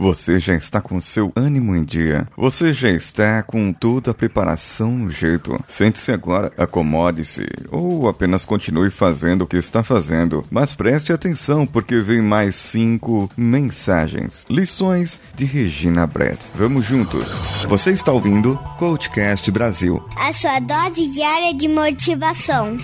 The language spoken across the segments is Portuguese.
Você já está com seu ânimo em dia. Você já está com toda a preparação no jeito. Sente-se agora, acomode-se ou apenas continue fazendo o que está fazendo. Mas preste atenção porque vem mais cinco mensagens. Lições de Regina Brett. Vamos juntos. Você está ouvindo Coachcast Brasil. A sua dose diária de motivação.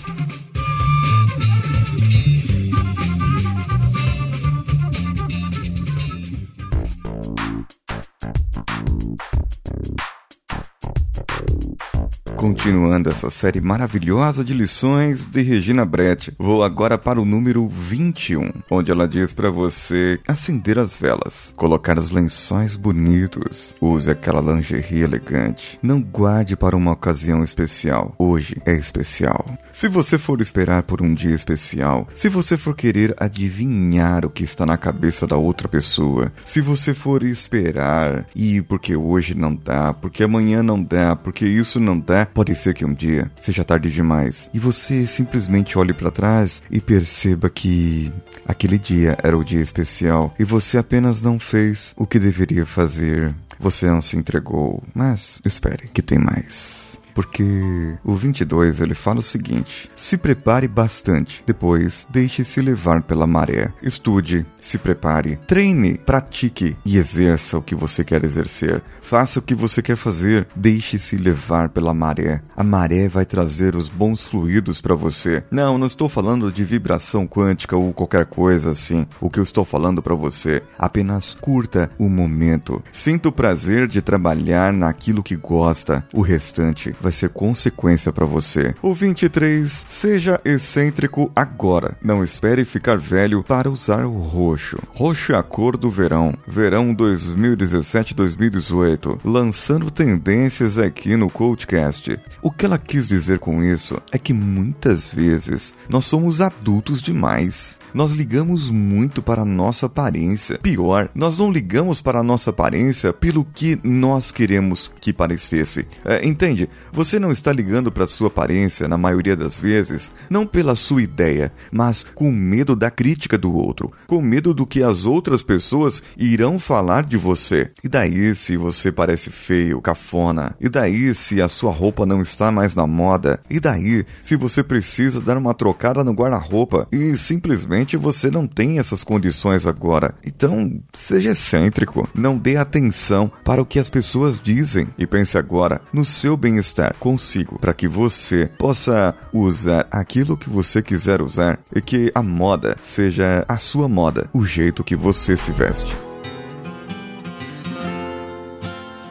Continuando essa série maravilhosa de lições de Regina Brett, vou agora para o número 21, onde ela diz para você acender as velas, colocar os lençóis bonitos, use aquela lingerie elegante, não guarde para uma ocasião especial. Hoje é especial. Se você for esperar por um dia especial, se você for querer adivinhar o que está na cabeça da outra pessoa, se você for esperar e porque hoje não dá, porque amanhã não dá, porque isso não dá, pode ser que um dia seja tarde demais e você simplesmente olhe para trás e perceba que aquele dia era o dia especial e você apenas não fez o que deveria fazer. Você não se entregou, mas espere que tem mais porque o 22 ele fala o seguinte: se prepare bastante, depois deixe-se levar pela maré. Estude, se prepare, treine, pratique e exerça o que você quer exercer. Faça o que você quer fazer, deixe-se levar pela maré. A maré vai trazer os bons fluidos para você. Não, não estou falando de vibração quântica ou qualquer coisa assim. O que eu estou falando para você, apenas curta o momento. Sinta o prazer de trabalhar naquilo que gosta. O restante vai ser consequência para você. O 23, seja excêntrico agora. Não espere ficar velho para usar o roxo. Roxo é a cor do verão. Verão 2017-2018. Lançando tendências aqui no Coachcast. O que ela quis dizer com isso é que muitas vezes nós somos adultos demais. Nós ligamos muito para a nossa aparência. Pior, nós não ligamos para a nossa aparência pelo que nós queremos que parecesse. É, entende? Você não está ligando para sua aparência, na maioria das vezes, não pela sua ideia, mas com medo da crítica do outro, com medo do que as outras pessoas irão falar de você. E daí se você parece feio, cafona? E daí se a sua roupa não está mais na moda? E daí se você precisa dar uma trocada no guarda-roupa e simplesmente você não tem essas condições agora. Então, seja excêntrico, não dê atenção para o que as pessoas dizem e pense agora no seu bem-estar consigo, para que você possa usar aquilo que você quiser usar e que a moda seja a sua moda, o jeito que você se veste.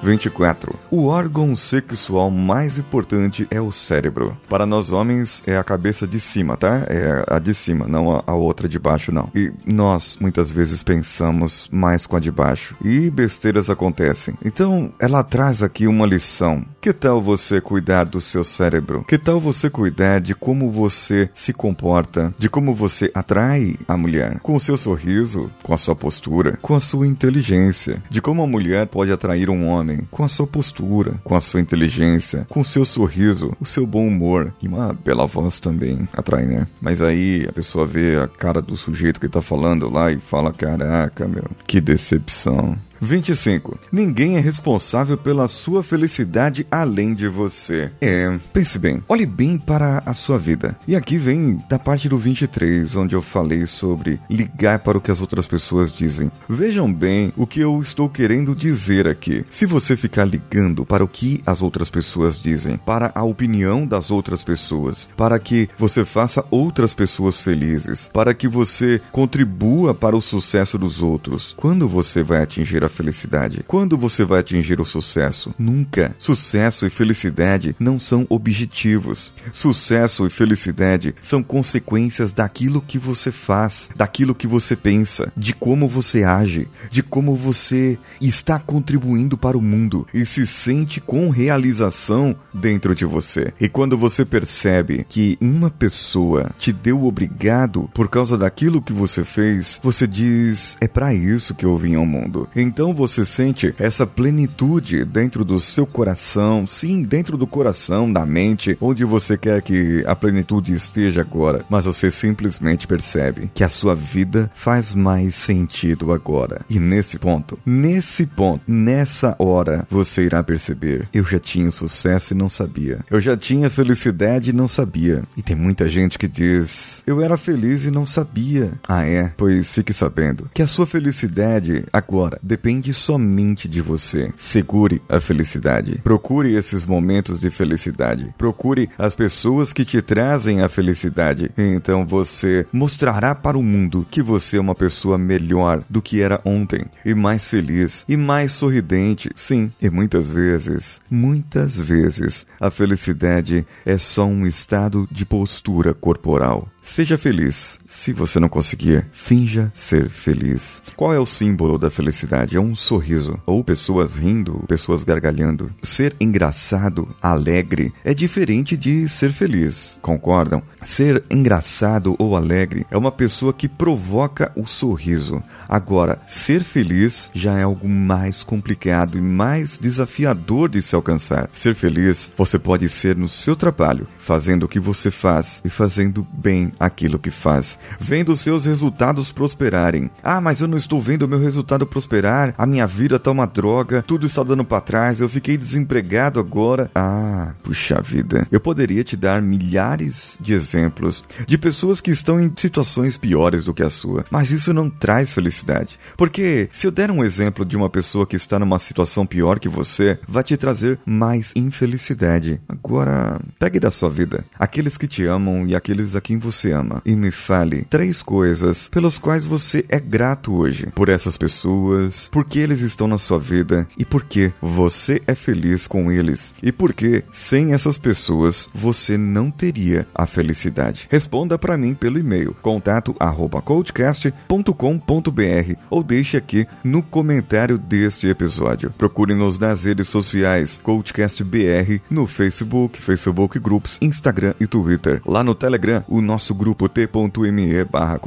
24. O órgão sexual mais importante é o cérebro. Para nós homens, é a cabeça de cima, tá? É a de cima, não a, outra de baixo, não. E nós, muitas vezes, pensamos mais com a de baixo. E besteiras acontecem. Então, ela traz aqui uma lição. Que tal você cuidar do seu cérebro? Que tal você cuidar de como você se comporta? De como você atrai a mulher? Com o seu sorriso, com a sua postura, com a sua inteligência. De como a mulher pode atrair um homem com a sua postura, com a sua inteligência, com o seu sorriso, o seu bom humor e uma bela voz também atrai, né? Mas aí a pessoa vê a cara do sujeito que tá falando lá e fala: caraca, meu, que decepção. 25. Ninguém é responsável pela sua felicidade além de você. É, pense bem, olhe bem para a sua vida. E aqui vem da parte do 23, onde eu falei sobre ligar para o que as outras pessoas dizem. Vejam bem o que eu estou querendo dizer aqui. Se você ficar ligando para o que as outras pessoas dizem, para a opinião das outras pessoas, para que você faça outras pessoas felizes, para que você contribua para o sucesso dos outros, quando você vai atingir a felicidade? Quando você vai atingir o sucesso? Nunca. Sucesso e felicidade não são objetivos. Sucesso e felicidade são consequências daquilo que você faz, daquilo que você pensa, de como você age, de como você está contribuindo para o mundo e se sente com realização dentro de você. E quando você percebe que uma pessoa te deu obrigado por causa daquilo que você fez, você diz: é para isso que eu vim ao mundo. Então, Então você sente essa plenitude dentro do seu coração, sim, dentro do coração, da mente, onde você quer que a plenitude esteja agora, mas você simplesmente percebe que a sua vida faz mais sentido agora. E nesse ponto, nesse ponto, nessa hora, você irá perceber: eu já tinha sucesso e não sabia. Eu já tinha felicidade e não sabia. E tem muita gente que diz: eu era feliz e não sabia. Ah, é? Pois fique sabendo que a sua felicidade agora depende somente de você. Segure a felicidade. Procure esses momentos de felicidade. Procure as pessoas que te trazem a felicidade. Então você mostrará para o mundo que você é uma pessoa melhor do que era ontem e mais feliz e mais sorridente. Sim, e muitas vezes, muitas vezes, a felicidade é só um estado de postura corporal. Seja feliz. Se você não conseguir, finja ser feliz. Qual é o símbolo da felicidade? É um sorriso, ou pessoas rindo, pessoas gargalhando. Ser engraçado, alegre, é diferente de ser feliz, concordam? Ser engraçado ou alegre é uma pessoa que provoca o sorriso. Agora, ser feliz já é algo mais complicado e mais desafiador de se alcançar. Ser feliz você pode ser no seu trabalho, fazendo o que você faz e fazendo bem aquilo que faz, vendo os seus resultados prosperarem. Ah, mas eu não estou vendo o meu resultado prosperar, a minha vida tá uma droga, tudo está dando para trás, eu fiquei desempregado agora. Ah, puxa vida. Eu poderia te dar milhares de exemplos de pessoas que estão em situações piores do que a sua, mas isso não traz felicidade. Porque se eu der um exemplo de uma pessoa que está numa situação pior que você, vai te trazer mais infelicidade. Agora, pegue da sua vida aqueles que te amam e aqueles a quem você você ama e me fale três coisas pelas quais você é grato hoje. Por essas pessoas, porque eles estão na sua vida e porque você é feliz com eles. E porque sem essas pessoas você não teria a felicidade. Responda para mim pelo e-mail contato@coachcast.com.br ou deixe aqui no comentário deste episódio. Procure-nos nas redes sociais CoachCastBR no Facebook, Facebook Groups, Instagram e Twitter. Lá no Telegram, o nosso grupo t.me barra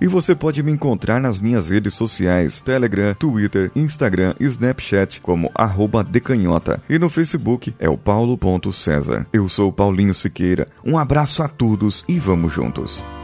e você pode me encontrar nas minhas redes sociais, Telegram, Twitter, Instagram e Snapchat como arroba decanhota e no Facebook é o paulo.cesar. Eu sou Paulinho Siqueira, um abraço a todos e vamos juntos.